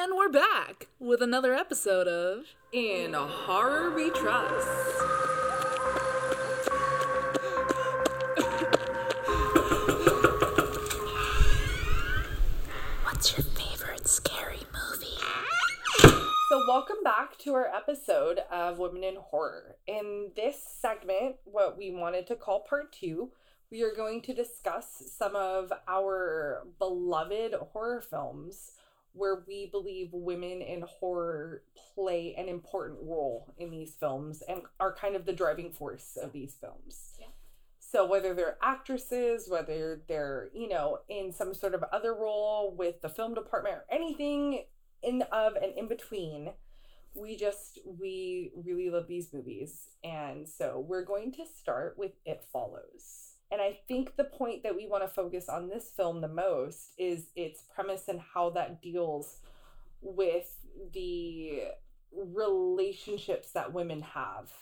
And we're back with another episode of In a Horror We Trust. What's your favorite scary movie? So, welcome back to our episode of Women in Horror. In this segment, what we wanted to call part two, we are going to discuss some of our beloved horror films where we believe women in horror play an important role in these films and are kind of the driving force of these films. Yeah. So whether they're actresses, whether they're, you know, in some sort of other role with the film department or anything in of and in between, we just we really love these movies. And so we're going to start with It Follows. And I think the point that we want to focus on this film the most is its premise and how that deals with the relationships that women have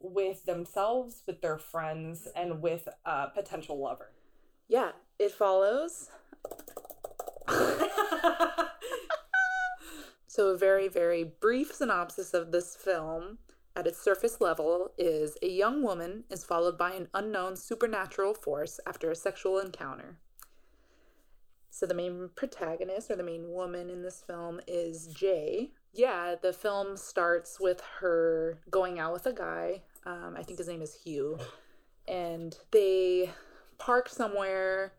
with themselves, with their friends, and with a potential lover. Yeah, it follows. So, a very, very brief synopsis of this film at its surface level is a young woman is followed by an unknown supernatural force after a sexual encounter. So, the main protagonist or the main woman in this film is Jay. Yeah, the film starts with her going out with a guy. Um, I think his name is Hugh. And they park somewhere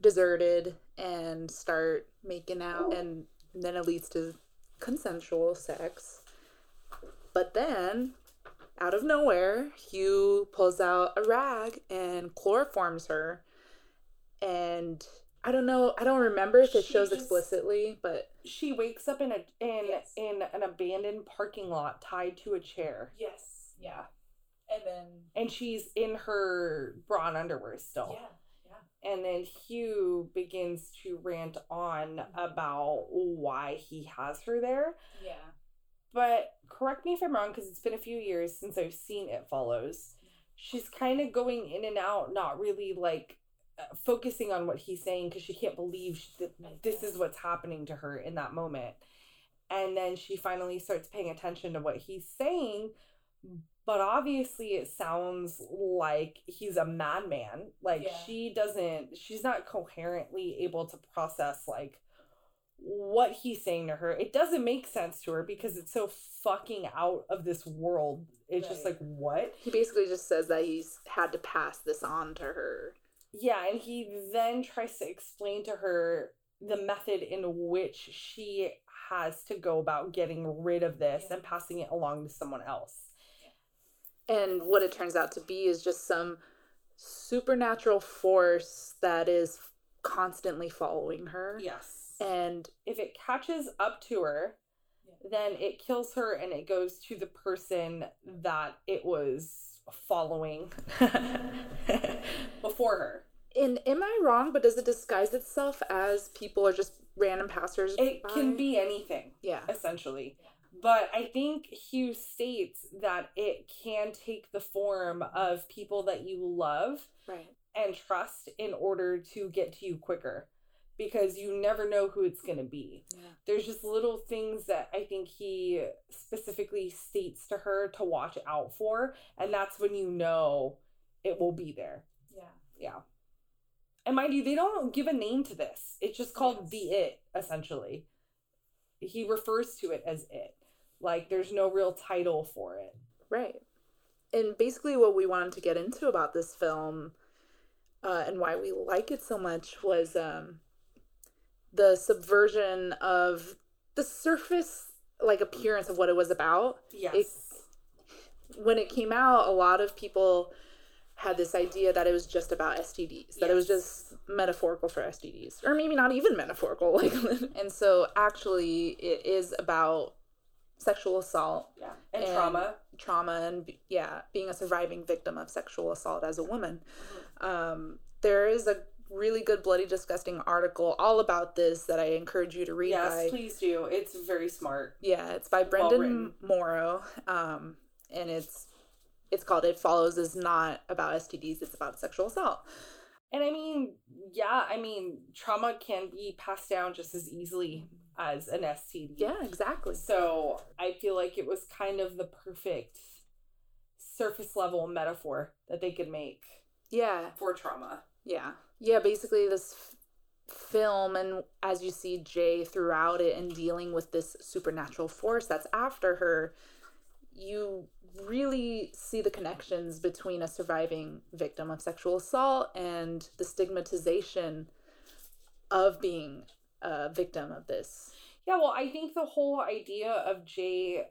deserted and start making out, and then it leads to consensual sex. But then, out of nowhere, Hugh pulls out a rag and chloroforms her. And I don't know, I don't remember if it She shows just- explicitly, but She wakes up in a in Yes. in an abandoned parking lot tied to a chair. Yes. Yeah. And then. And she's in her bra and underwear still. Yeah. Yeah. And then Hugh begins to rant on mm-hmm. about why he has her there. Yeah. But correct me if I'm wrong, because it's been a few years since I've seen It Follows. She's kind of going in and out, not really like uh, focusing on what he's saying because she can't believe sh- that this is what's happening to her in that moment. And then she finally starts paying attention to what he's saying. But obviously, it sounds like he's a madman. Like, Yeah. she doesn't, she's not coherently able to process, like, what he's saying to her. It doesn't make sense to her because it's so fucking out of this world. It's just like, what? he basically just says that he's had to pass this on to her. Yeah, and he then tries to explain to her the method in which she has to go about getting rid of this Yeah. and passing it along to someone else. And what it turns out to be is just some supernatural force that is constantly following her. Yes. And If it catches up to her, Yeah. then it kills her and it goes to the person that it was following before her. and am I wrong, but does it disguise itself as people or just random passers? It can be anything. Yeah. essentially. But I think Hugh states that it can take the form of people that you love Right. and trust in order to get to you quicker because you never know who it's going to be. Yeah. There's just little things that I think he specifically states to her to watch out for, and that's when you know it will be there. Yeah. Yeah. And mind you, they don't give a name to this. It's just called Yes. the it, essentially. He refers to it as it. Like there's no real title for it. Right. And basically, what we wanted to get into about this film uh, and why we like it so much was um, the subversion of the surface like appearance of what it was about. Yes. When it came out, a lot of people had this idea that it was just about STDs, that it was just metaphorical for STDs, or maybe not even metaphorical. Like, and so actually, it is about sexual assault yeah. And, trauma. trauma and yeah being a surviving victim of sexual assault as a woman Mm-hmm. um, there is a really good bloody disgusting article all about this that i encourage you to read Yes, by please do. It's very smart. yeah it's by brendan written. morrow um, and it's it's called it follows is not about stds it's about sexual assault And I mean, yeah, I mean, trauma can be passed down just as easily as an STD. Yeah, exactly. So I feel like it was kind of the perfect surface level metaphor that they could make Yeah, for trauma. yeah, yeah. Basically, this f- film, and as you see Jay throughout it, and dealing with this supernatural force that's after her, you really see the connections between a surviving victim of sexual assault and the stigmatization of being a victim of this. Yeah, well, I think the whole idea of Jay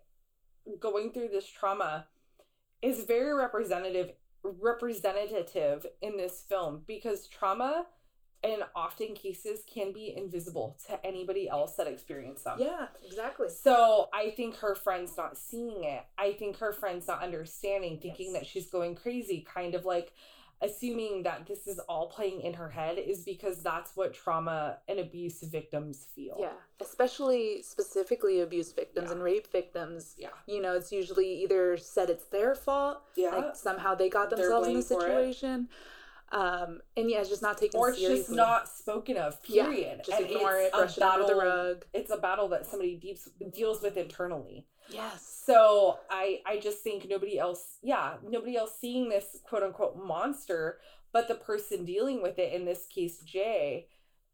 going through this trauma is very representative representative in this film because trauma in often cases can be invisible to anybody else that experienced them. Yeah, exactly. So I think her friend's not seeing it. I think her friend's not understanding, thinking Yes. that she's going crazy, kind of like assuming that this is all playing in her head is because that's what trauma and abuse victims feel. Yeah, especially specifically abuse victims Yeah. and rape victims. Yeah. You know, it's usually either said it's their fault, Yeah. like somehow they got themselves in the blamed for it. situation. Um, and yeah, it's just not taken or it's seriously. just not spoken of, Period. Yeah, just And ignore it's it, a brush it under the rug. It's a battle that somebody deeps, deals with internally. Yes. So I I just think nobody else, yeah, nobody else seeing this quote unquote monster, but the person dealing with it in this case, Jay,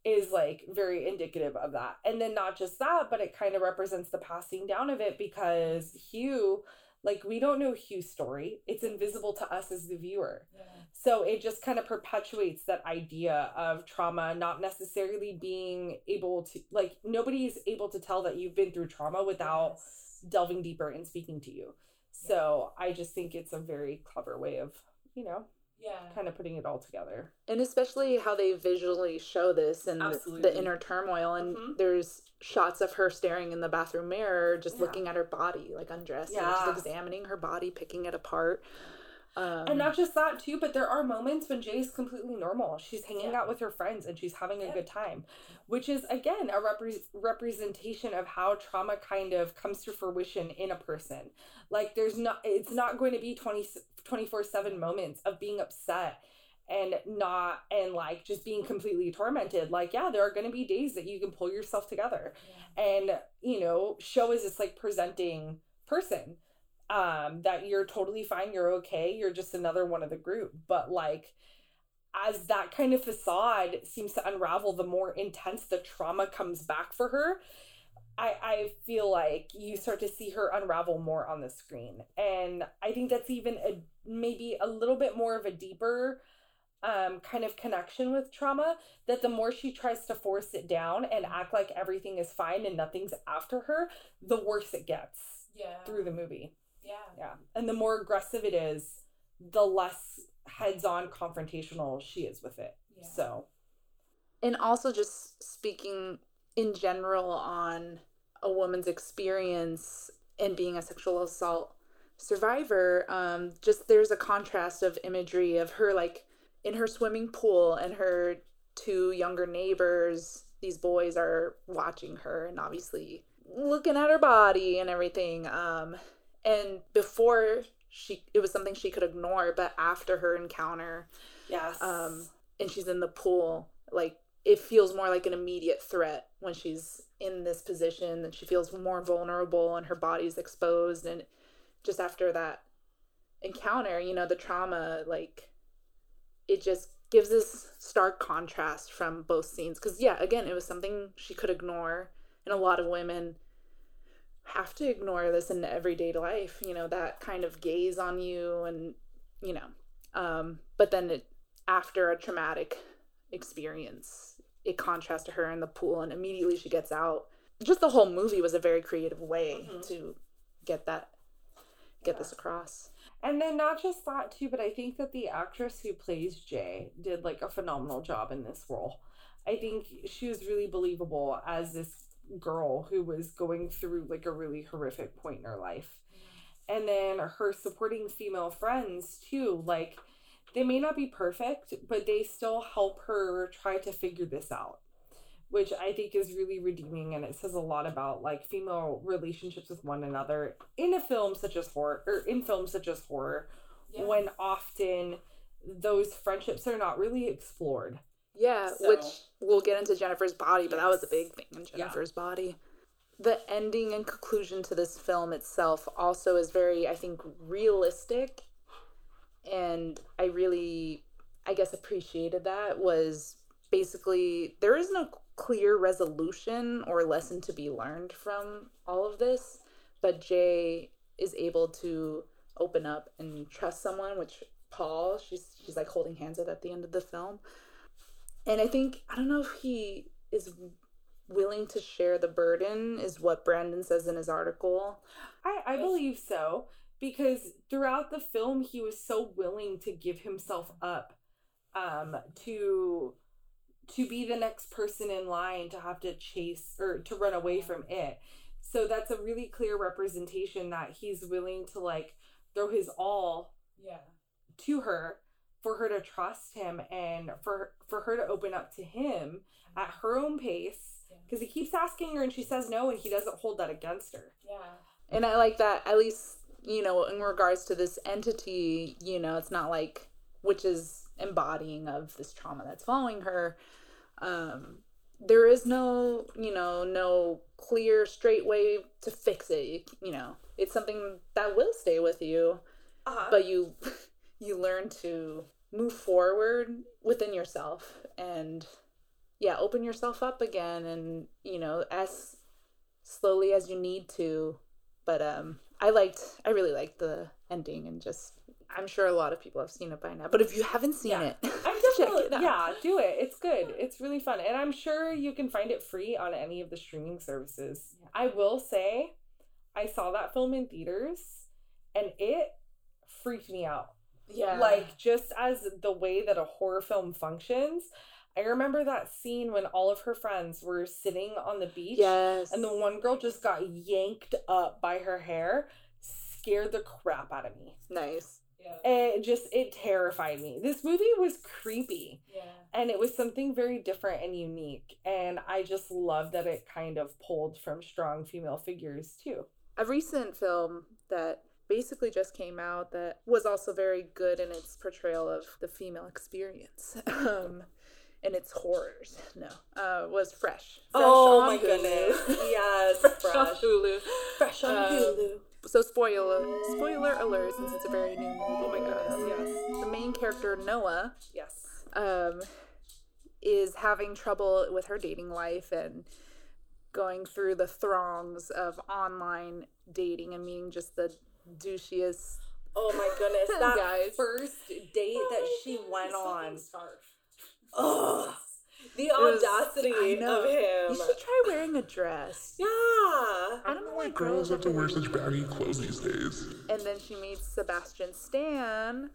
is like very indicative of that. And then not just that, but it kind of represents the passing down of it because Hugh, like we don't know Hugh's story. It's invisible to us as the viewer. So it just kind of perpetuates that idea of trauma not necessarily being able to like nobody's able to tell that you've been through trauma without delving deeper and speaking to you. So I just think it's a very clever way of, you know, Yeah. kind of putting it all together. and especially how they visually show this and the, Absolutely. the inner turmoil and Mhm. there's shots of her staring in the bathroom mirror just Yeah. looking at her body like undressed and Yeah. just examining her body picking it apart um, and not just that too, but there are moments when Jay's completely normal. She's hanging Yeah. out with her friends and she's having a good time, which is again a repre- representation of how trauma kind of comes to fruition in a person. Like there's not it's not going to be 20 24/7 moments of being upset and not and like just being completely tormented. Like yeah, there are going to be days that you can pull yourself together and you know show as this like presenting person um that you're totally fine you're okay you're just another one of the group but like as that kind of facade seems to unravel the more intense the trauma comes back for her i i feel like you start to see her unravel more on the screen and i think that's even a maybe a little bit more of a deeper um, kind of connection with trauma that the more she tries to force it down and act like everything is fine and nothing's after her, the worse it gets Yeah. through the movie. Yeah. Yeah. And the more aggressive it is, the less heads on confrontational she is with it. Yeah. So, and also just speaking in general on a woman's experience in being a sexual assault survivor um just there's a contrast of imagery of her like in her swimming pool and her two younger neighbors these boys are watching her and obviously looking at her body and everything um and before she it was something she could ignore but after her encounter yes. um and she's in the pool like it feels more like an immediate threat when she's in this position and she feels more vulnerable and her body's exposed and just after that encounter you know the trauma like it just gives this stark contrast from both scenes because yeah again it was something she could ignore and a lot of women have to ignore this in everyday life you know that kind of gaze on you and you know um but then it after a traumatic experience it contrasts to her in the pool and immediately she gets out just the whole movie was a very creative way Mhm. to get that get this across and then not just that too, but I think that the actress who plays Jay did like a phenomenal job in this role. I think she was really believable as this girl who was going through like a really horrific point in her life. And then her supporting female friends too, like they may not be perfect, but they still help her try to figure this out, which I think is really redeeming and it says a lot about like female relationships with one another in a film such as horror or in films such as horror Yeah. when often those friendships are not really explored Yeah, So- which we'll get into Jennifer's body, but that was a big thing in Jennifer's body. The ending and conclusion to this film itself also is very, I think, realistic. And I really, I guess, appreciated that. Was basically, there is no clear resolution or lesson to be learned from all of this, but Jay is able to open up and trust someone, which Paul, she's she's like holding hands with at the end of the film. And I think I don't know if he is willing to share the burden is what Brandon says in his article. I, I believe so because throughout the film he was so willing to give himself up um to to be the next person in line to have to chase or to run away from it so that's a really clear representation that he's willing to like throw his all Yeah. to her for her to trust him and for for her to open up to him at her own pace because he keeps asking her and she says no and he doesn't hold that against her Yeah. And I like that at least, you know, in regards to this entity, you know, it's not like which is embodying of this trauma that's following her. Um there is no, you know, no clear straight way to fix it, you know. It's something that will stay with you. uh-huh. but you you learn to move forward within yourself and yeah open yourself up again and you know as slowly as you need to but um i liked i really liked the ending and just i'm sure a lot of people have seen it by now but if you haven't seen Yeah. it I'm definitely it yeah, do it. It's good. It's really fun, and I'm sure you can find it free on any of the streaming services. I will say, I saw that film in theaters, and it freaked me out. Yeah Like just as the way that a horror film functions. I remember that scene when all of her friends were sitting on the beach, yes and the one girl just got yanked up by her hair. Scared the crap out of me. nice Yeah. It just it terrified me. This movie was creepy Yeah. and it was something very different and unique and i just love that it kind of pulled from strong female figures too a recent film that basically just came out that was also very good in its portrayal of the female experience um and its horrors. No uh was fresh, fresh Oh on Hulu. yes fresh on hulu. Fresh on Hulu. so spoiler spoiler alert since it's a very new movie. Oh my goodness yes. The main character noah yes. um, is having trouble with her dating life and going through the throngs of online dating and being just the douchiest. oh my goodness that Guys. first date that oh, she went on Scarf. Ugh. the audacity I know. of him You should try wearing a dress. yeah I don't know why Girls have to wear such baggy clothes these days. And then she meets Sebastian Stan.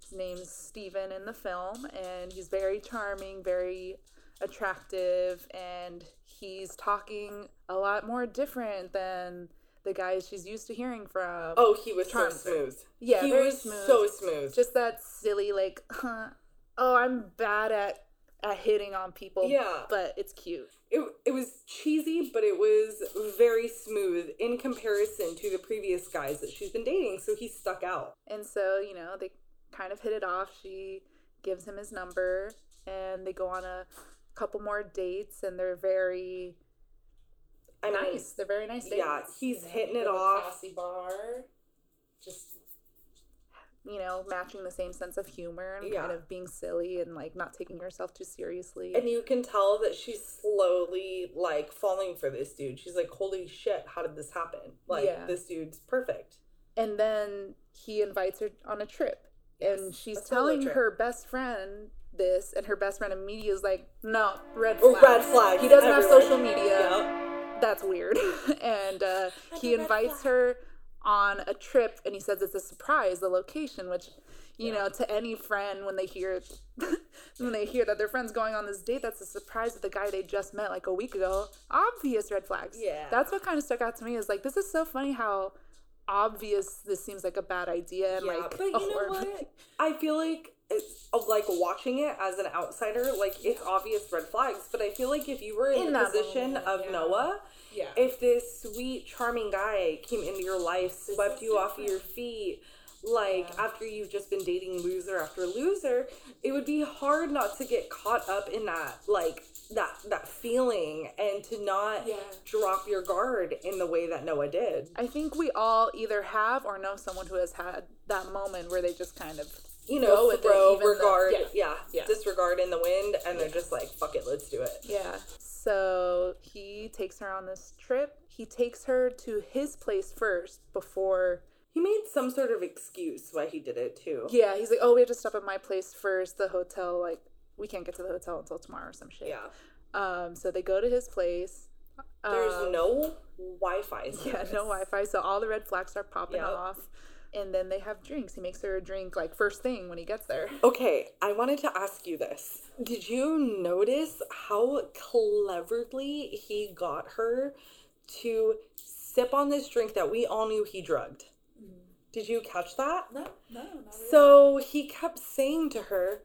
His name's Steven in the film, and he's very charming, very attractive, and he's talking a lot more different than the guys she's used to hearing from. oh he was so Charmed her. smooth Yeah, he very was smooth. so smooth just that silly like, huh, oh, I'm bad at at hitting on people. Yeah. but it's cute. it, it was cheesy, but it was very smooth in comparison to the previous guys that she's been dating. So he stuck out. And so, you know, they kind of hit it off. She gives him his number and they go on a couple more dates and they're very Mean, nice. They're very nice dates. yeah, he's hitting it off. Classy bar. Just You know, matching the same sense of humor and Yeah. kind of being silly and like not taking herself too seriously. And you can tell that she's slowly like falling for this dude. She's like, holy shit, how did this happen? Like, Yeah. this dude's perfect. And then he invites her on a trip. and she's telling her best friend this, and her best friend immediately is like, no, red flag. red flags He doesn't have social media. Yeah. That's weird. and uh, he invites her on a trip, and he says it's a surprise, the location, which. You know, to any friend when they hear when they hear that their friend's going on this date, that's a surprise with the guy they just met like a week ago. Obvious red flags. Yeah. That's what kind of stuck out to me is like this is so funny how obvious this seems like a bad idea and Yeah, like but you know what? I feel like it's uh, like watching it as an outsider, like it's obvious red flags. But I feel like if you were in, In the that position moment, of yeah. Noah, yeah. if this sweet, charming guy came into your life, swept you off of your feet, like Yeah. after you've just been dating loser after loser it would be hard not to get caught up in that like that that feeling and to not Yeah. drop your guard in the way that noah did I think we all either have or know someone who has had that moment where they just kind of you know it, throw regard yeah. yeah, Yeah. disregard in the wind and they're just like fuck it let's do it Yeah. So he takes her on this trip. He takes her to his place first before. he made some sort of excuse why he did it too Yeah, he's like, oh, we have to stop at my place first. The hotel, like, we can't get to the hotel until tomorrow or some shit. yeah Um. So they go to his place. there's Um, no wi-fi Yeah, no Wi-Fi. So all the red flags start popping Yep. off, and then they have drinks. He makes her a drink like first thing when he gets there. Okay, I wanted to ask you this. Did you notice how cleverly he got her to sip on this drink that we all knew he drugged? Mm-hmm. Did you catch that? No, no, not really. So he kept saying to her,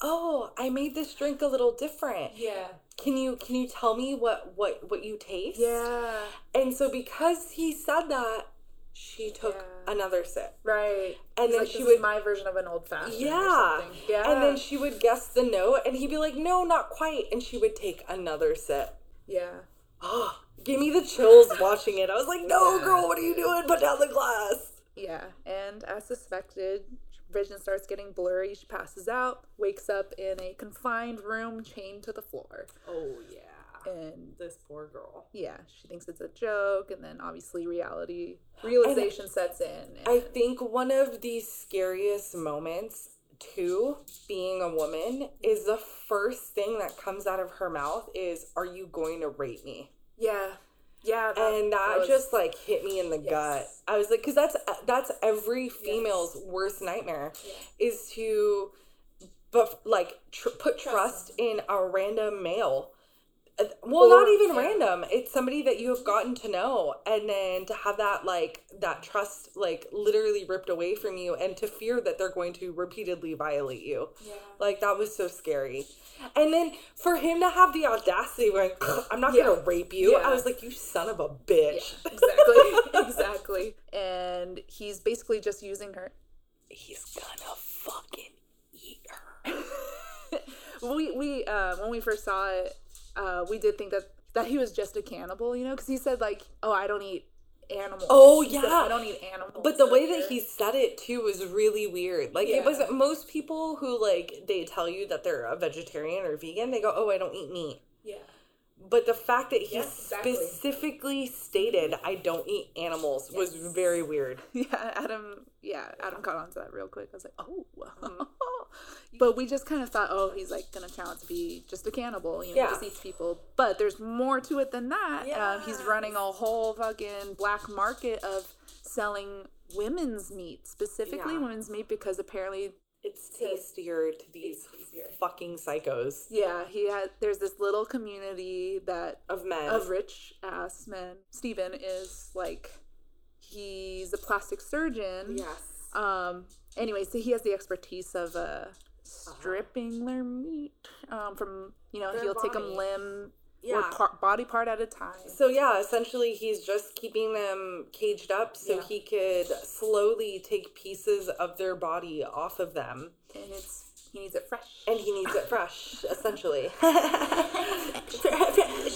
"Oh, I made this drink a little different. yeah. Can you can you tell me what what what you taste?" Yeah. And so because he said that, she took Yeah. another sip. Right. And He's then like, she "This would my version of an old fashioned. Yeah. Yeah. And then she would guess the note and he'd be like, "No, not quite." And she would take another sip. yeah. Oh, give me the chills watching it. I was like, "No, Yeah. girl, what are you doing? Put down the glass." Yeah, and as suspected, vision starts getting blurry. She passes out, wakes up in a confined room chained to the floor. Oh yeah. And This poor girl. yeah, she thinks it's a joke, and then obviously reality realization sets in. And, I think one of the scariest moments too, being a woman, is the first thing that comes out of her mouth is, "Are you going to rape me?" yeah, yeah, and that, was- just like hit me in the gut. I was like, because that's that's every female's worst nightmare, is to, but like tr- put trust in a random male. Well, not even yeah. random. It's somebody that you have gotten to know, and then to have that like that trust like literally ripped away from you, and to fear that they're going to repeatedly violate you. Yeah. Like that was so scary. And then for him to have the audacity when I'm not Yeah. gonna rape you, Yeah. I was like, you son of a bitch. exactly, exactly. And he's basically just using her. He's gonna fucking eat her. we we uh, when we first saw it, uh, we did think that that he was just a cannibal, you know, because he said like, "Oh, I don't eat animals." Oh, He said, yeah. I don't eat animals. But the way that he said it too was really weird. Like Yeah. it wasn't most people who like they tell you that they're a vegetarian or vegan, they go, Oh, I don't eat meat. Yeah. But the fact that he Yes, exactly. specifically stated I don't eat animals was very weird. yeah, Adam, yeah, Adam caught on to that real quick. I was like, "Oh," Mm-hmm. but we just kind of thought, "Oh, he's like gonna turn out to be just a cannibal, you know, Yeah. just eats people." But there's more to it than that. Uh, he's running a whole fucking black market of selling women's meat, specifically Yeah. women's meat, because apparently It's tastier to these tastier. fucking psychos Yeah, he had. There's this little community that of men. of rich ass men. Steven is like, he's a plastic surgeon. yes. Um. Anyway, so he has the expertise of uh stripping their meat. Um. From you know, Their he'll take body. them limb Yeah. or part, body part at a time. So yeah, essentially he's just keeping them caged up so Yeah. he could slowly take pieces of their body off of them. and it's he needs it fresh. And he needs it fresh, essentially.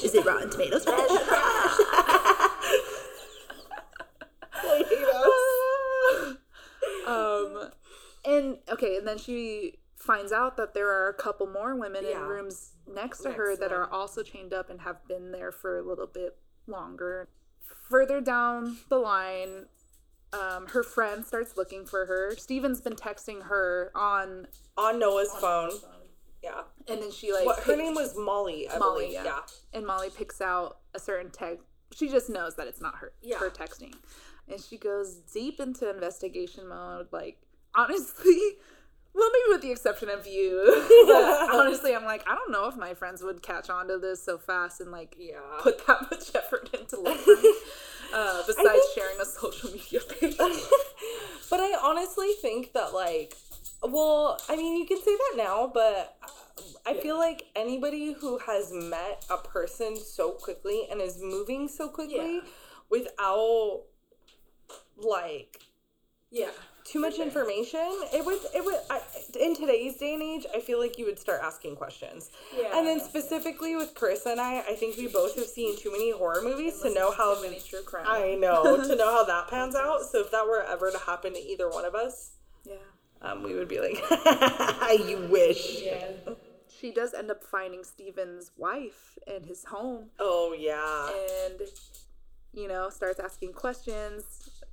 Is it rotten tomatoes fresh? Um, and okay, and then she finds out that there are a couple more women in rooms next to Next her that are also chained up and have been there for a little bit longer. Further down the line, um, her friend starts looking for her. Steven's been texting her on, On Noah's phone. Yeah. and then she like What her name was Molly, I Molly, yeah. yeah. and Molly picks out a certain text. She just knows that it's not her. Yeah. Her texting, and she goes deep into investigation mode. Like honestly, well, maybe with the exception of you. but honestly, I'm like, I don't know if my friends would catch on to this so fast and like Yeah. put that much effort into look. Uh, besides think- sharing a social media page. but I honestly think that like well, I mean, you can say that now, but uh, I feel like anybody who has met a person so quickly and is moving so quickly Yeah. without like Yeah. too much Okay. information, it would it would I, in today's day and age, I feel like you would start asking questions. Yeah. And then specifically with Chris and I, I think we both have seen too many horror movies to know how many true crime. I know to know how that pans out. So if that were ever to happen to either one of us, yeah. um, we would be like, "You wish." Yeah. She does end up finding Steven's wife in his home Oh yeah. and, you know, starts asking questions.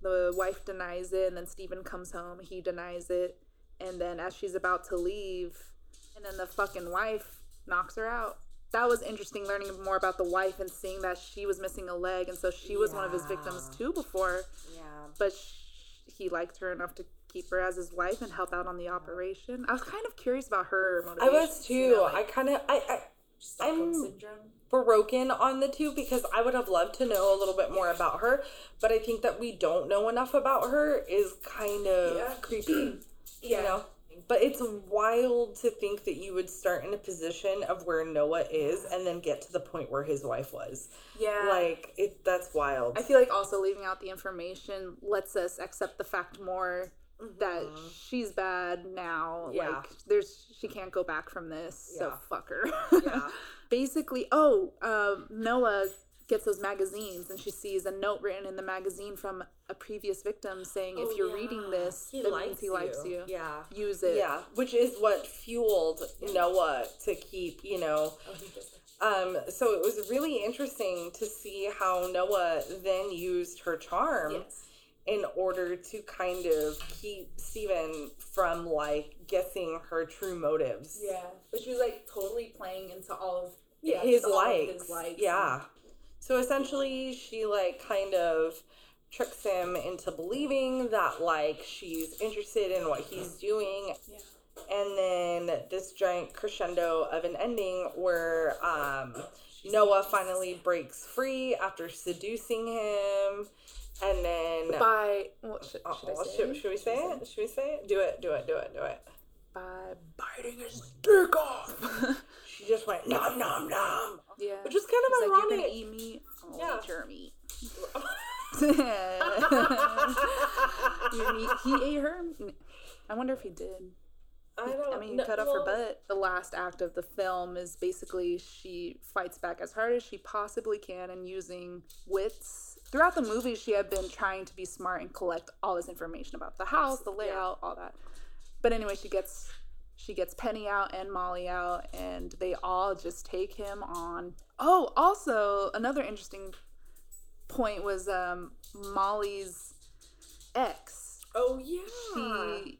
The wife denies it, and then Steven comes home. He denies it. And then as she's about to leave, and then the fucking wife knocks her out. That was interesting learning more about the wife and seeing that she was missing a leg. And so she was one of his victims too before. Yeah. but sh- he liked her enough to keep her as his wife and help out on the operation. I was kind of curious about her I was too. I kind of I, I Stockholm I'm- syndrome. Broken on the two because I would have loved to know a little bit more about her, but I think that we don't know enough about her is kind of Yeah. creepy, Yeah. you know. But it's wild to think that you would start in a position of where Noah is and then get to the point where his wife was. yeah. Like it that's wild. I feel like also leaving out the information lets us accept the fact more that she's bad now. Mm-hmm. Yeah. Like there's she can't go back from this. Yeah. So fuck her. Yeah. Basically, oh, um, Noah gets those magazines and she sees a note written in the magazine from a previous victim saying if Oh, you're yeah. reading this, He that likes means he likes you. you. Yeah. Use it. Yeah, which is what fueled Noah to keep, you know, he does that. Um, so it was really interesting to see how Noah then used her charm Yes. in order to kind of keep Steven from like guessing her true motives. Yeah. But she was like totally playing into all of Yeah, his likes. his likes. Yeah. So essentially she like kind of tricks him into believing that like she's interested in what he's doing Yeah. and then this giant crescendo of an ending where um, Noah finally breaks free after seducing him, and then by what should, should should, should we say it? Should we say it? Do it! Do it! Do it! Do it! by biting his dick off. She just went nom nom nom, yeah, which is kind He's of like, you're gonna ironic. eat me. Oh, Yeah. eat your meat. Your meat. He ate her. I wonder if he did. I don't. I mean, he know. cut off her butt. The last act of the film is basically she fights back as hard as she possibly can and using wits. Throughout the movie, she had been trying to be smart and collect all this information about the house, the layout, all that. But anyway, she gets she gets Penny out and Molly out, and they all just take him on. Oh, also another interesting point was um, Molly's ex Oh yeah. she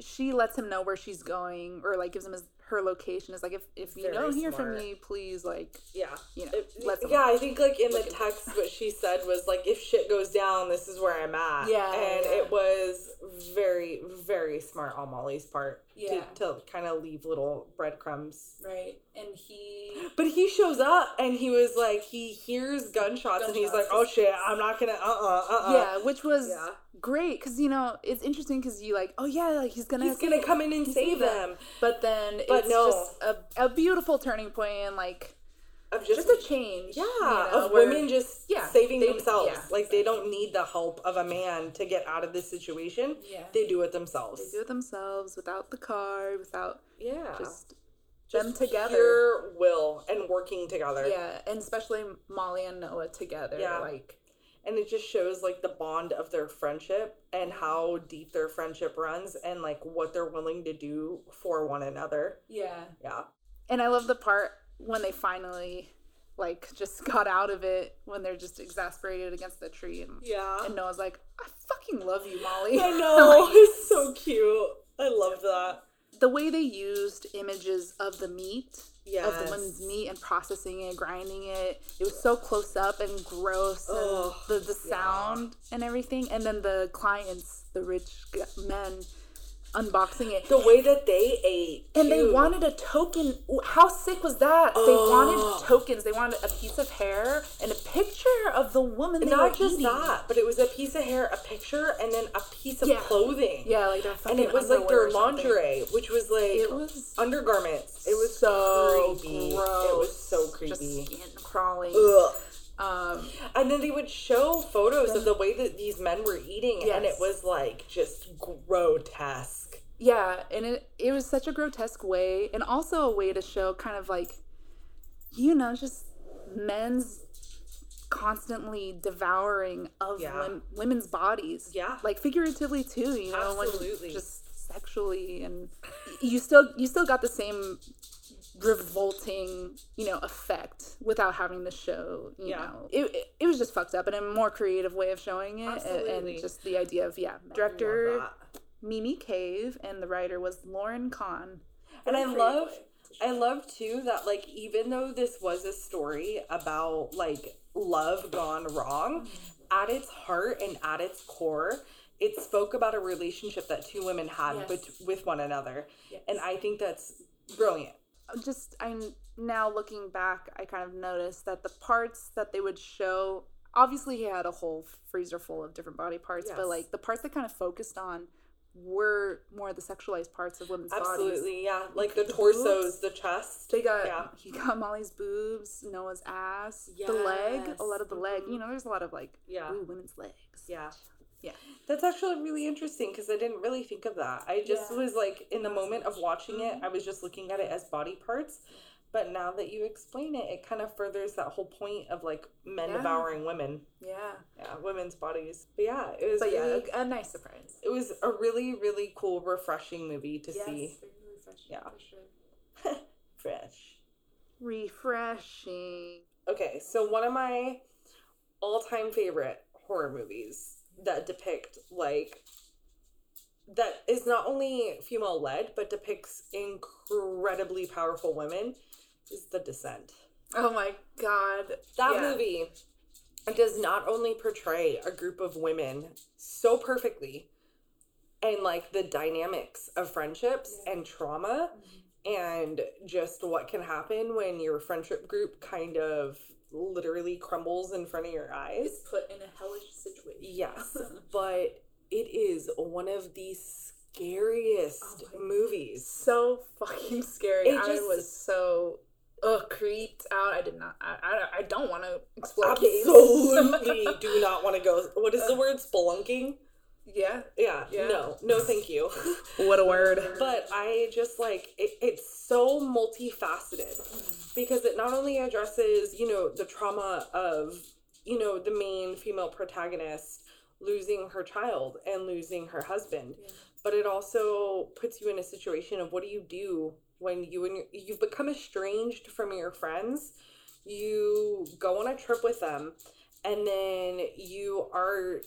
she lets him know where she's going or like gives him his her location is like if if you Very don't hear from me please like Yeah. you know It- yeah, I think like in the text, what she said was like, "If shit goes down, this is where I'm at." Yeah, and it was very, very smart on Molly's part Yeah. to, to kind of leave little breadcrumbs. Right. And he. But he shows up and he was like, he hears gunshots, and he's like, "Oh shit, I'm not gonna, uh, uh, uh, uh yeah which was Yeah. great because you know it's interesting because you like oh yeah like he's gonna He's gonna come in and save them." but then But it's no. just a, a beautiful turning point and like Of just, just a change yeah, you know, of women just yeah, saving they- themselves. yeah, like they don't need the help of a man to get out of this situation. Yeah. They do it themselves. they do it themselves without the car without yeah. just Just them together pure will and working together. yeah and especially molly and noah together Yeah. like And it just shows like the bond of their friendship and mm-hmm. how deep their friendship runs and like what they're willing to do for one another. Yeah. Yeah. And I love the part when they finally like just got out of it when they're just exasperated against the tree and Yeah. and Noah's like, I fucking love you, Molly. I know. it's so cute. I love that. the way they used images of the meat, of Yes. the woman's meat and processing it, grinding it. It was so close up and gross and the, the sound and everything. And then the clients, the rich men unboxing it. The way that they ate. And they wanted a token. How sick was that? They wanted tokens. They wanted a piece of hair and a picture of the woman they not just eating. that, but it was a piece of hair, a picture, and then a piece of Yeah. clothing. Yeah, like their And it was like their lingerie, which was like It was undergarments. It was so creepy. gross. It was so creepy. Just skin crawling. Ugh. Um, And then they would show photos of the way that these men were eating, and it was like just grotesque. yeah, and it it was such a grotesque way, and also a way to show kind of like, you know, just men's constantly devouring of Yeah. wom- women's bodies. Yeah. like figuratively too. You know, Absolutely. just sexually, and you still you still got the same revolting you know effect without having to show you Yeah. know it, it, it was just fucked up and a more creative way of showing it and- Absolutely. and just the idea of yeah director. Mimi Cave, and the writer was Lauryn Kahn. And I love. I love too that like even though this was a story about like love gone wrong, mm-hmm. at its heart and at its core, it spoke about a relationship that two women had Yes. with with one another, Yes. and I think that's brilliant. Just I'm now looking back, I kind of noticed that the parts that they would show. Obviously, he had a whole freezer full of different body parts, Yes. but like the parts that kind of focused on were more the sexualized parts of women's bodies. Absolutely, yeah, like the, The torsos, boobs. the chest. They got Yeah. he got Molly's boobs, Noah's ass, the leg, a lot of the leg. You know, there's a lot of like Yeah. ooh, women's legs. Yeah. Yeah. That's actually really interesting because I didn't really think of that. I just Yeah. was like, in the moment of watching it, mm-hmm. I was just looking at it as body parts. But now that you explain it, it kind of furthers that whole point of like men Yeah. devouring women. Yeah. Yeah, women's bodies. But yeah, it was But yeah, really, a, a nice surprise. it was a really, really cool, refreshing movie to Yes, see. Yeah. for sure. Fresh. Refreshing. Okay, so one of my all-time favorite horror movies that depict like that is not only female led but depicts incredibly powerful women is The Descent. Oh my god. That Yeah. movie does not only portray a group of women so perfectly and like the dynamics of friendships and trauma mm-hmm. and just what can happen when your friendship group kind of literally crumbles in front of your eyes. It's put in a hellish situation. Yes, but it is one of the scariest Oh movies. So fucking scary. It I just- was so ugh, creeped out. I did not. I, I, I don't want to explore. Absolutely do not want to go. What is the word? Spelunking? Yeah. Yeah, Yeah. no, no, thank you. What a word. but I just like it, it's so multifaceted because it not only addresses, you know, the trauma of, you know, the main female protagonist losing her child and losing her husband, but it also puts you in a situation of what do you do when you and your, you've become estranged from your friends, you go on a trip with them, and then you are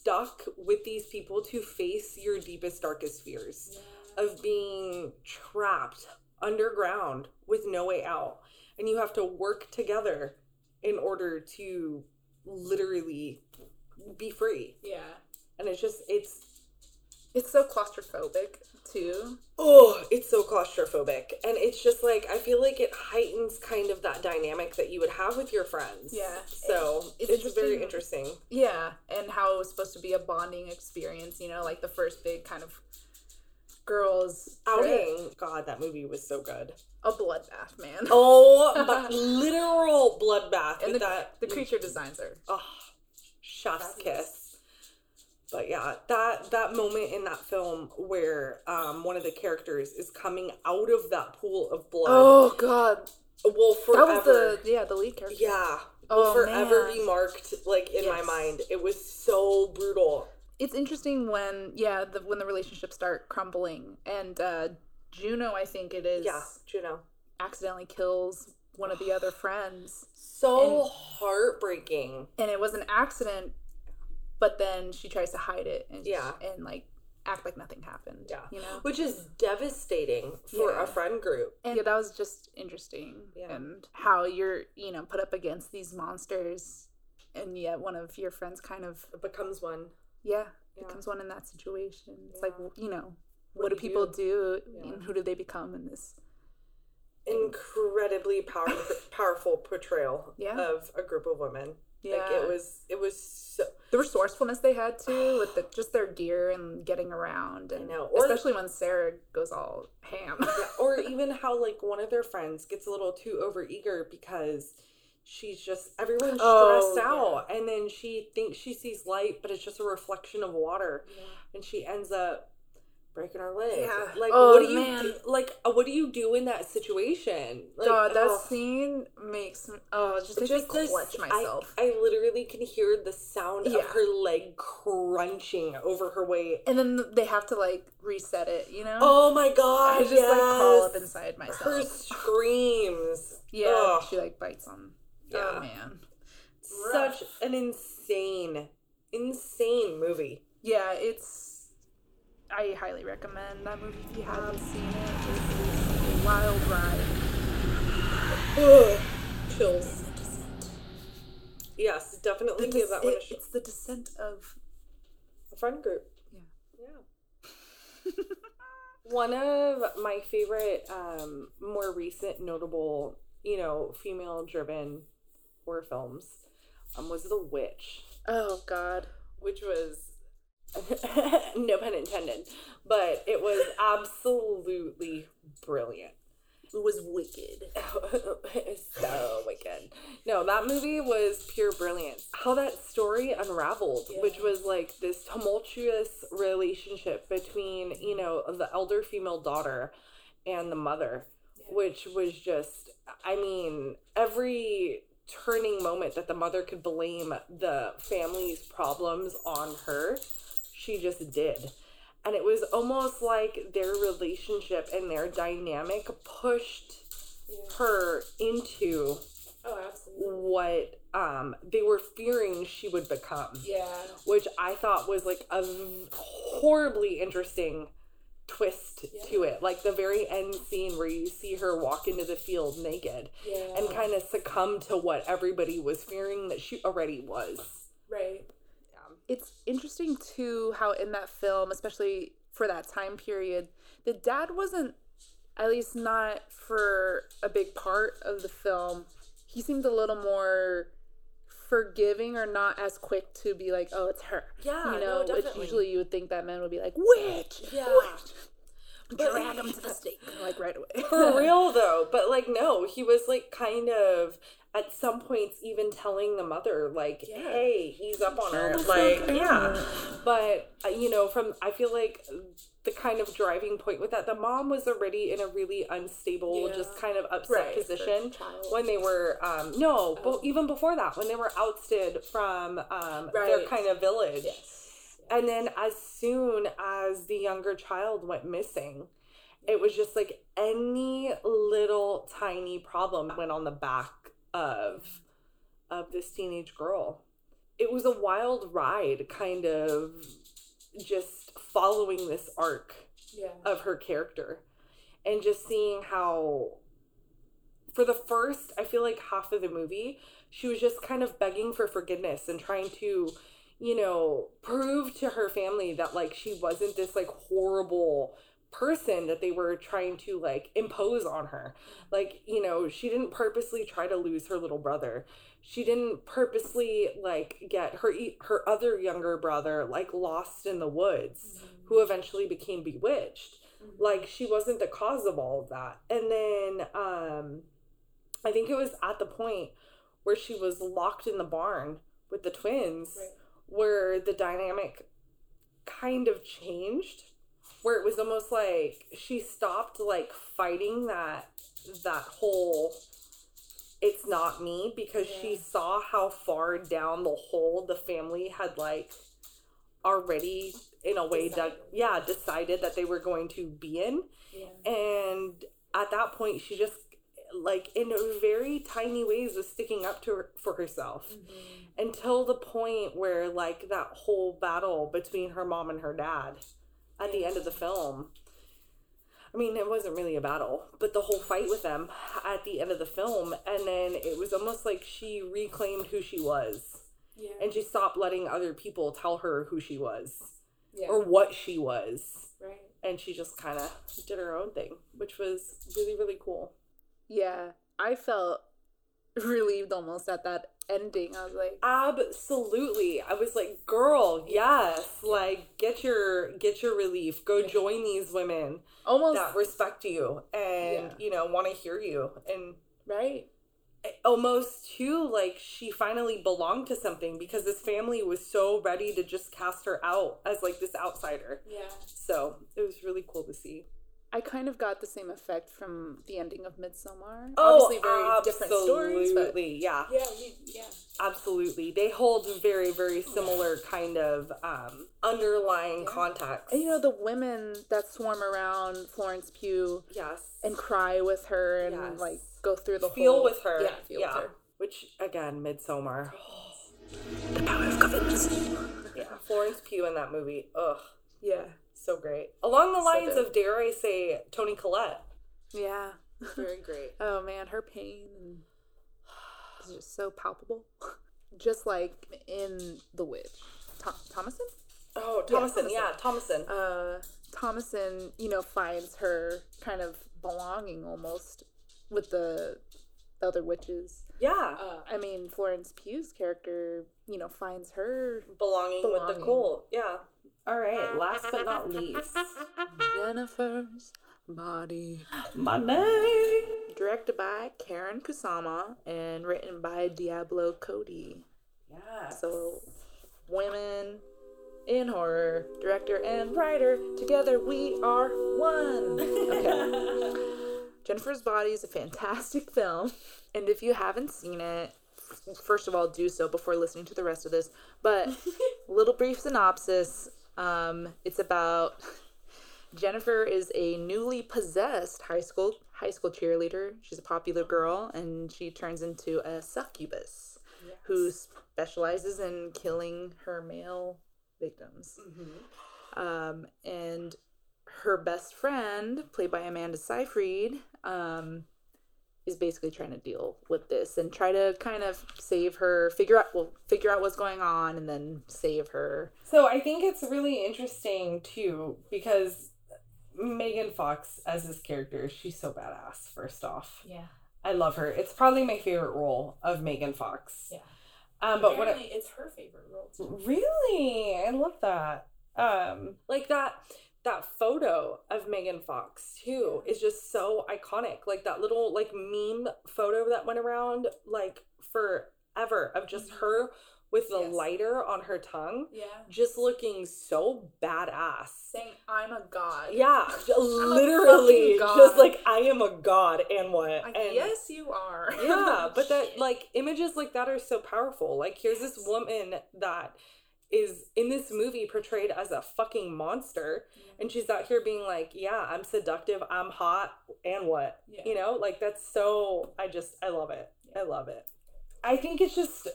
stuck with these people to face your deepest, darkest fears of being trapped underground with no way out. And you have to work together in order to literally be free. Yeah. And it's just, it's, It's so claustrophobic too. oh, it's so claustrophobic. And it's just like, I feel like it heightens kind of that dynamic that you would have with your friends. Yeah. So It's it's, very interesting. interesting. Yeah, and how it was supposed to be a bonding experience. You know, like the first big kind of girls trip. Outing. God, that movie was so good. A bloodbath, man. Oh, but literal bloodbath and the, that the creature designs are oh, chef's kiss. But yeah, that that moment in that film where um one of the characters is coming out of that pool of blood Oh god, will that was the yeah the lead character. yeah Oh, will forever man. be marked like in my mind. It was so brutal. it's interesting when yeah the when the relationships start crumbling and uh Juno I think it is Yeah, Juno. accidentally kills one of the other friends So And- heartbreaking. and it was an accident but then she tries to hide it and Yeah. and like act like nothing happened Yeah. you know Which is devastating for Yeah. a friend group. and yeah that was just interesting Yeah. and how you're you know put up against these monsters and yet one of your friends kind of It becomes one. yeah, Yeah. becomes one in that situation it's Yeah. like you know What what, do do people do? do, Yeah. and who do they become in this incredibly power- powerful portrayal Yeah. of a group of women. Yeah Like it was it was so the resourcefulness they had too with the, just their gear and getting around and know. Or- especially when sarah goes all ham. Yeah, or even how like one of their friends gets a little too overeager because she's just everyone's Oh, stressed out. And then she thinks she sees light but it's just a reflection of water. And she ends up breaking her leg Yeah. like Oh, what do you man. do, like uh, what do you do in that situation like God, that ugh. scene makes me. Oh, it just makes just me this, clutch myself. I, I literally can hear the sound Yeah. of her leg crunching over her weight and then they have to like reset it, you know? oh my god I just like crawl up yes. inside myself. her screams yeah, Ugh. she like bites on. Yeah. Oh man. such an insane insane movie Yeah, it's. I highly recommend that movie if you haven't seen it. It's a wild ride. Ugh, chills. Yes, definitely The give des- that one a shot. it's the descent of. A friend group. Yeah. Yeah. one of my favorite, um, more recent notable, you know, female-driven horror films, um, was The Witch, Oh God. which was. no pun intended, but it was absolutely brilliant. It was wicked. so wicked. No, that movie was pure brilliance. How that story unraveled, which was like this tumultuous relationship between, you know, the elder female daughter and the mother, which was just, I mean, every turning moment that the mother could blame the family's problems on her, she just did. And it was almost like their relationship and their dynamic pushed her into Oh, what um they were fearing she would become Yeah. which i thought was like a horribly interesting twist to it like the very end scene where you see her walk into the field naked Yeah. and kind of succumb to what everybody was fearing that she already was right. It's interesting too how in that film, especially for that time period, the dad wasn't, at least not for a big part of the film. He seemed a little more forgiving or not as quick to be like, oh, it's her. Yeah, you no, know, which definitely. usually you would think that man would be like, witch, Yeah. witch, But- drag him to the stake, like right away. for real though but like no he was like kind of at some points even telling the mother like hey he's up on her like yeah. But uh, you know from i feel like the kind of driving point with that the mom was already in a really unstable Yeah. just kind of upset Right, position when they were um no but even before that when they were ousted from um their kind of village. Yes. and then as soon as the younger child went missing, it was just like any little tiny problem went on the back of of this teenage girl. It was a wild ride kind of just following this arc Yeah. of her character and just seeing how for the first i feel like half of the movie she was just kind of begging for forgiveness and trying to you know prove to her family that like she wasn't this like horrible person that they were trying to like impose on her. Like you know she didn't purposely try to lose her little brother. She didn't purposely like get her her other younger brother like lost in the woods who eventually became bewitched. Like she wasn't the cause of all of that. And then um i think it was at the point where she was locked in the barn with the twins Right. where the dynamic kind of changed where it was almost like she stopped like fighting that that whole it's not me because she saw how far down the hole the family had like already in a way that yeah decided that they were going to be in. Yeah. and at that point she just like in very tiny ways was sticking up to her for herself. Mm-hmm. Until the point where like that whole battle between her mom and her dad at the end of the film I mean, it wasn't really a battle, but the whole fight with them at the end of the film, and then it was almost like she reclaimed who she was, Yeah. and she stopped letting other people tell her who she was yeah. or what she was, right. and she just kind of did her own thing, which was really really cool. yeah, I felt relieved almost at that ending. I was like, Absolutely. I was like, girl, yes. Like get your get your relief. Go join these women almost that respect you and Yeah. you know want to hear you and right. almost too like she finally belonged to something because this family was so ready to just cast her out as like this outsider. Yeah. So it was really cool to see. I kind of got the same effect from the ending of Midsommar. Oh, Obviously, very different stories, but Absolutely, yeah. Yeah. We, yeah. Absolutely. They hold very, very similar kind of um, underlying context. and, you know the women that swarm around Florence Pugh yes. and cry with her and Yes. like go through the whole feel whole with her. Yeah, feel yeah. with her. Which, again, Midsommar. The power of. Yeah. Florence Pugh in that movie. Ugh. Yeah, So great. Along the lines good. of, dare I say, Toni Collette. yeah. Very great. Oh man, her pain is just so palpable. Just like in The Witch, Tho- Thomasin. Oh, Thomasin. Thomasin. Yeah, Thomasin. uh, Thomasin, you know, finds her kind of belonging almost with the other witches. Yeah. Uh, I mean, Florence Pugh's character, you know, finds her belonging, with the cult. Yeah. All right. Last but not least, Jennifer's body. Monday. Directed by Karyn Kusama and written by Diablo Cody. Yeah. So, women in horror, director and writer, together we are one. Okay. Jennifer's Body is a fantastic film, and if you haven't seen it, first of all, do so before listening to the rest of this. But little brief synopsis: um, it's about Jennifer is a newly possessed high school high school cheerleader. She's a popular girl, and she turns into a succubus who specializes in killing her male victims. Um, and her best friend, played by Amanda Seyfried, um, is basically trying to deal with this and try to kind of save her, figure out well, figure out what's going on, and then save her. So I think it's really interesting too because Megan Fox as this character, she's so badass. First off, yeah. I love her. It's probably my favorite role of Megan Fox. Yeah. Um, but what I- it's her favorite role too. Really? I love that. Um, like that that photo of Megan Fox too is just so iconic. Like that little like meme photo that went around like forever of just mm-hmm. her with the Yes. lighter on her tongue, Yeah. just looking so badass. Saying I'm a god. Yeah, literally, god. just like I am a god, and what? Like, and yes, you are. yeah but that like images like that are so powerful like here's this woman that is in this movie portrayed as a fucking monster. And she's out here being like yeah i'm seductive i'm hot and what? Yeah. you know like that's so i just i love it. I love it. I think it's just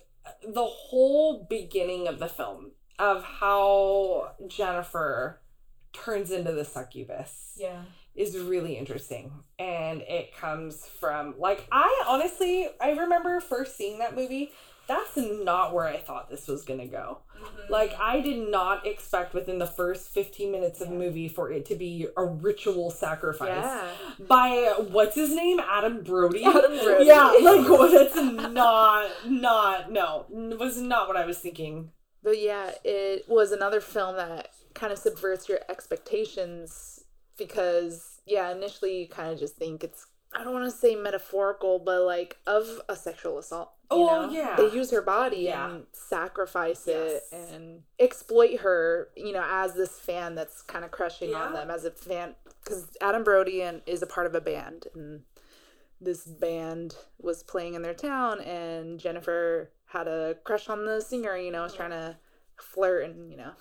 the whole beginning of the film of how jennifer turns into the succubus Yeah. is really interesting. And it comes from like i honestly i remember first seeing that movie that's not where i thought this was gonna go Mm-hmm. like i did not expect within the first 15 minutes of the movie for it to be a ritual sacrifice Yeah. by what's his name adam brody Adam Brody. yeah like well, that's not not no It was not what i was thinking But yeah, it was another film that kind of subverts your expectations because, yeah, initially you kind of just think it's, I don't want to say metaphorical, but like of a sexual assault. You Oh, know? yeah. They use her body Yeah. and sacrifice it and exploit her, you know, as this fan that's kind of crushing on them, as a fan. Because Adam Brody and, is a part of a band and this band was playing in their town and Jennifer had a crush on the singer, you know, was trying to flirt and, you know,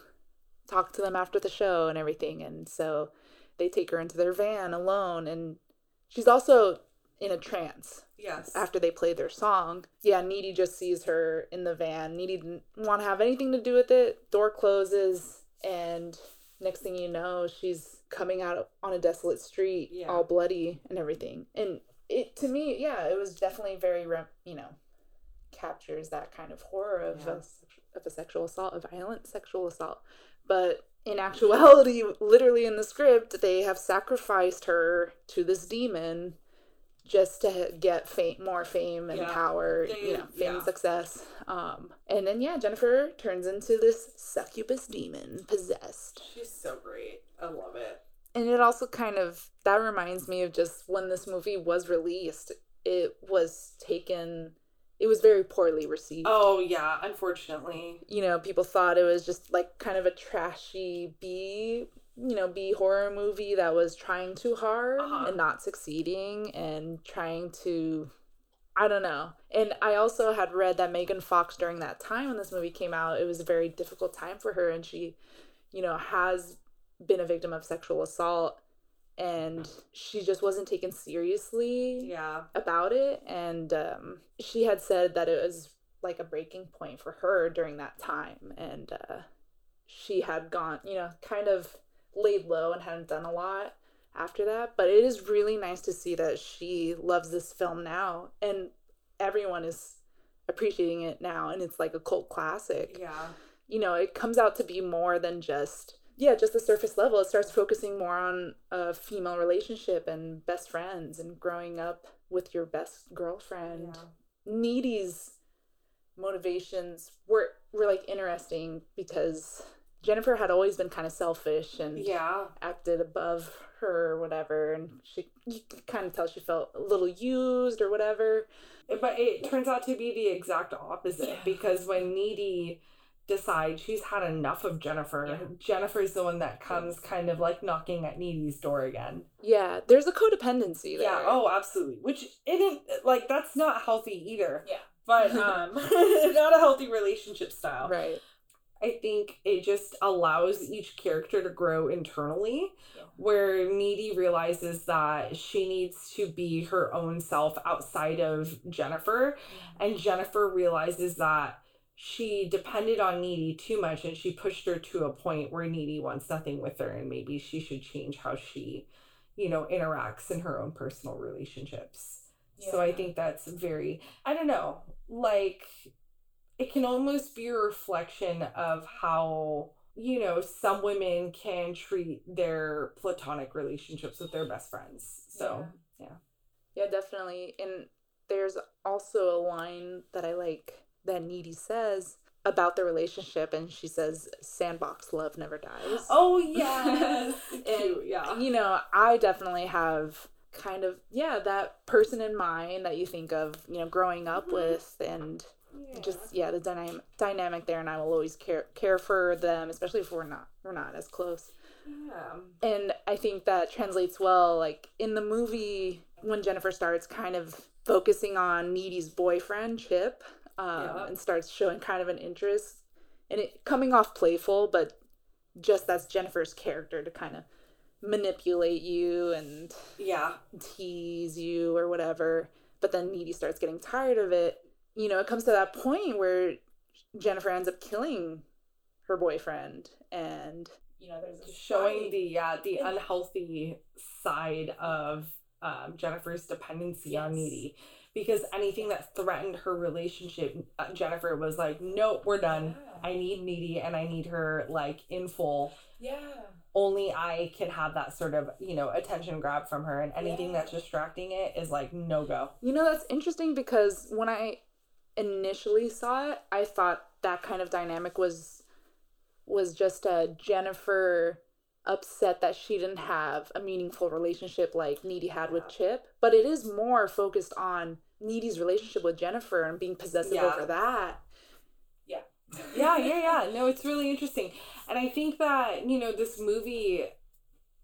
talk to them after the show and everything. And so they take her into their van alone and she's also in a trance yes after they play their song. Yeah, Needy just sees her in the van. Needy didn't want to have anything to do with it. Door closes and next thing you know, she's coming out on a desolate street, Yeah. all bloody and everything. And it to me, yeah, it was definitely very you know, captures that kind of horror of Yeah. a of a sexual assault, a violent sexual assault. But in actuality, literally in the script, they have sacrificed her to this demon just to get fame, more fame and Yeah. power, They- you know, fame and yeah. success. Um, and then yeah, Jennifer turns into this succubus demon possessed. she's so great i love it And it also kind of that reminds me of just when this movie was released. it was taken it was very poorly received. Oh yeah, unfortunately. You know, people thought it was just like kind of a trashy B, you know, B horror movie that was trying too hard Uh-huh. and not succeeding and trying to I don't know. And I also had read that Megan Fox during that time when this movie came out, it was a very difficult time for her and she, you know, has been a victim of sexual assault and she just wasn't taken seriously Yeah. about it and um, she had said that it was like a breaking point for her during that time and uh, she had gone you know kind of laid low and hadn't done a lot after that but it is really nice to see that she loves this film now and everyone is appreciating it now and it's like a cult classic Yeah. you know, it comes out to be more than just yeah, just the surface level. It starts focusing more on a female relationship and best friends and growing up with your best girlfriend. Needy's motivations were were like interesting because Jennifer had always been kind of selfish and Yeah. acted above her or whatever and she you could kind of tell she felt a little used or whatever. But it turns out to be the exact opposite Yeah. because when Needy decides she's had enough of Jennifer, Yeah. Jennifer's the one that comes kind of like knocking at Needy's door again. Yeah, there's a codependency there. Yeah, oh, absolutely. Which isn't like that's not healthy either. Yeah. But um not a healthy relationship style. Right. I think it just allows each character to grow internally, Yeah. where Needy realizes that she needs to be her own self outside of Jennifer, and Jennifer realizes that she depended on Needy too much and she pushed her to a point where Needy wants nothing with her, and maybe she should change how she, you know, interacts in her own personal relationships. So I think that's very, I don't know, like it can almost be a reflection of how, you know, some women can treat their platonic relationships with their best friends. So, yeah. Yeah, definitely. And there's also a line that I like that Needy says about the relationship, and she says, "Sandbox love never dies." oh, yes. And, Cute, yeah. You know, I definitely have kind of yeah that person in mind that you think of, you know, growing up Mhm. with, and just yeah the dynamic dynamic there, and I will always care care for them, especially if we're not we're not as close. yeah. And I think that translates well. Like in the movie, when Jennifer starts kind of focusing on Needy's boyfriend, Chip, um, Yeah. and starts showing kind of an interest, and it coming off playful, but just that's Jennifer's character to kind of manipulate you and Yeah. tease you or whatever. But then Needy starts getting tired of it. You know, it comes to that point where Jennifer ends up killing her boyfriend and You know, there's Showing the yeah, the unhealthy side of um, Jennifer's dependency on Needy. Because anything that threatened her relationship, uh, Jennifer was like, nope, we're done. Yeah. I need Needy and I need her like in full. Yeah. Only I can have that sort of, you know, attention grab from her. And anything Yeah. that's distracting it is like, no go. You know, that's interesting because when I initially saw it, I thought that kind of dynamic was was just a Jennifer upset that she didn't have a meaningful relationship like Needy had with Chip, but it is more focused on Needy's relationship with Jennifer and being possessive Yeah. over that. Yeah. yeah, yeah, yeah. No, it's really interesting. And I think that, you know, this movie,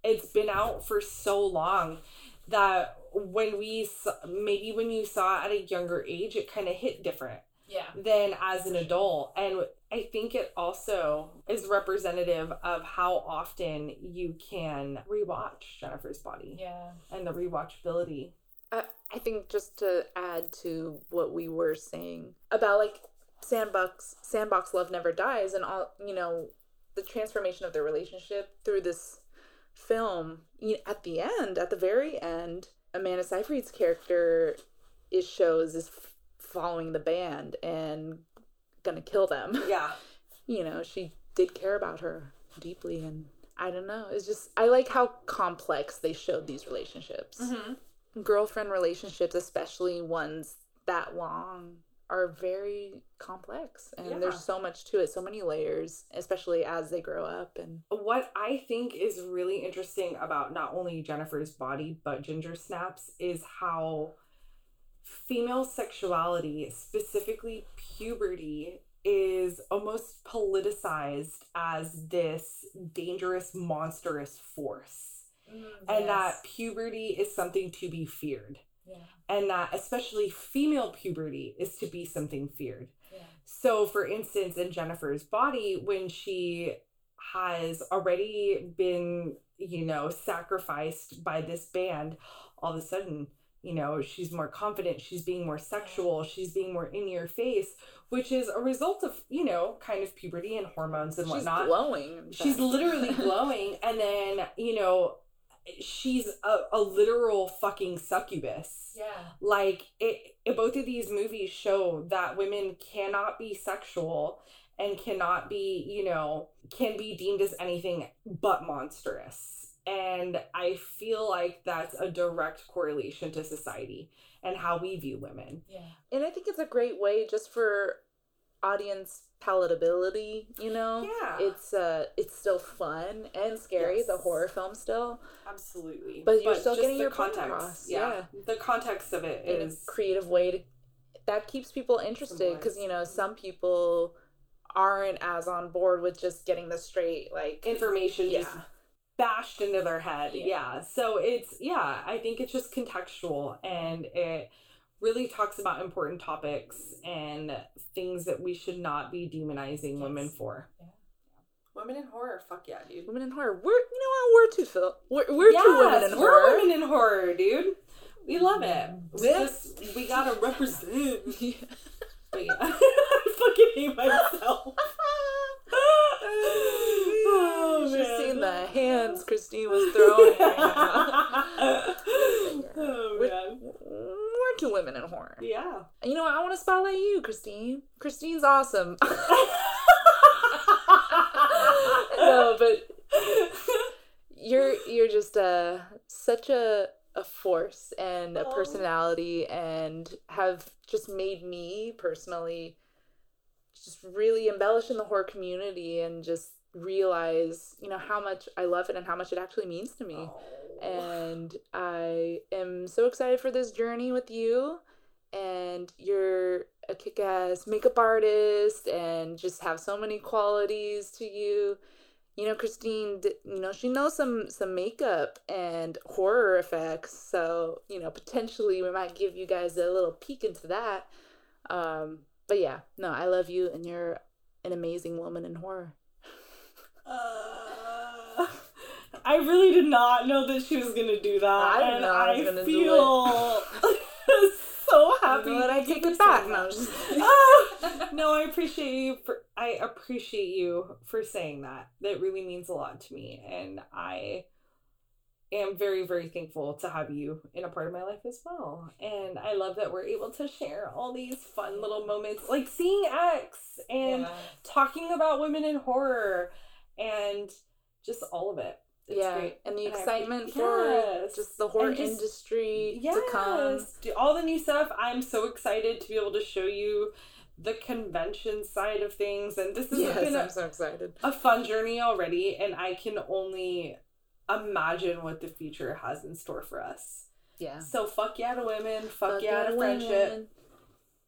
it's been out for so long that when we, maybe when you saw it at a younger age, it kind of hit different Yeah. than as an adult. And I think it also is representative of how often you can rewatch Jennifer's Body Yeah. and the rewatchability. I, I think just to add to what we were saying about like sandbox sandbox love never dies and all you know the transformation of their relationship through this film you at the end at the very end amanda seyfried's character is shows is following the band and gonna kill them Yeah. you know she did care about her deeply and i don't know it's just i like how complex they showed these relationships mm-hmm. girlfriend relationships, especially ones that long, are very complex and Yeah. there's so much to it, so many layers, especially as they grow up and what I think is really interesting about not only Jennifer's body but Ginger Snaps is how female sexuality, specifically puberty, is almost politicized as this dangerous, monstrous force. Mm, and that puberty is something to be feared. Yeah. And that especially female puberty is to be something feared. Yeah. So, for instance, in Jennifer's body, when she has already been, you know, sacrificed by this band, all of a sudden, you know, she's more confident, she's being more sexual, she's being more in your face, which is a result of, you know, kind of puberty and hormones and She's whatnot. glowing. She's literally glowing, and then, you know, she's a, a literal fucking succubus Yeah. like it, it both of these movies show that women cannot be sexual and cannot be you know can be deemed as anything but monstrous and i feel like that's a direct correlation to society and how we view women Yeah. and I think it's a great way just for audience palatability. You know, yeah it's uh, it's still fun and scary. The Yes. horror film still, absolutely But you're still getting the your point across, yeah. the context of it in is a creative way to that keeps people interested because you know some people aren't as on board with just getting the straight like information yeah just bashed into their head. Yeah. Yeah. So it's yeah, I think it's just contextual and it really talks about important topics and things that we should not be demonizing women for. Yeah. Women in horror, fuck yeah, dude. women in horror. We're you know what we're too Phil. We're, we're two women in we're horror. women in horror, dude. We love it. We just we gotta represent. Yeah. But yeah. I fucking hate myself. oh, The hands Christine was throwing. right now. oh We're, we're two women in horror. Yeah. You know what? I want to spotlight you, Christine. Christine's awesome. no, but you're you're just uh such a a force and a personality and have just made me personally just really embellish in the horror community and just realize you know how much I love it and how much it actually means to me and I am so excited for this journey with you. And you're a kick ass makeup artist and just have so many qualities to you. You know, Christine, you know, she knows some some makeup and horror effects. So, you know, potentially we might give you guys a little peek into that. Um, but yeah, no, I love you and you're an amazing woman in horror. Uh, I really did not know that she was gonna do that. I and I was gonna do feel so happy. You know? I take it back. No, I'm that. just kidding. Ah, no, I appreciate you for I appreciate you for saying that. That really means a lot to me and I am very very thankful to have you in a part of my life as well. And I love that we're able to share all these fun little moments like seeing X and Yeah. talking about women in horror and just all of it. It's yeah, great. and the And I excitement for Yes. just the horror just- industry Yes. to come. Do all the new stuff. I'm so excited to be able to show you the convention side of things. And this has Yes, been I'm a, so excited. a fun journey already. And I can only imagine what the future has in store for us. Yeah. So fuck yeah to women. Fuck, Fuck yeah to women. friendship.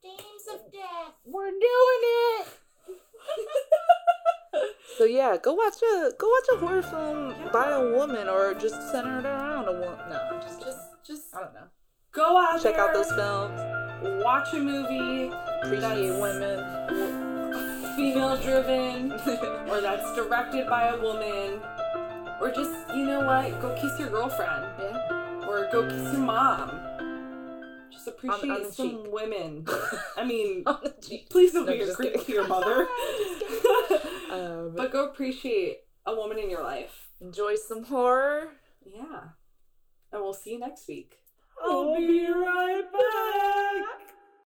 Dames of Death. We're doing it. So yeah, go watch a go watch a horror film by a woman or just centered around a woman. No, just just just I don't know. go out Check out those films. watch a movie Appreciate women. female driven or that's directed by a woman or just you know what go kiss your girlfriend yeah. or go kiss your mom just appreciate on, on some cheek. women. I mean, please don't no, be your, creep, your mother. um, but go appreciate a woman in your life. Enjoy some horror. Yeah. And we'll see you next week. I'll be right back.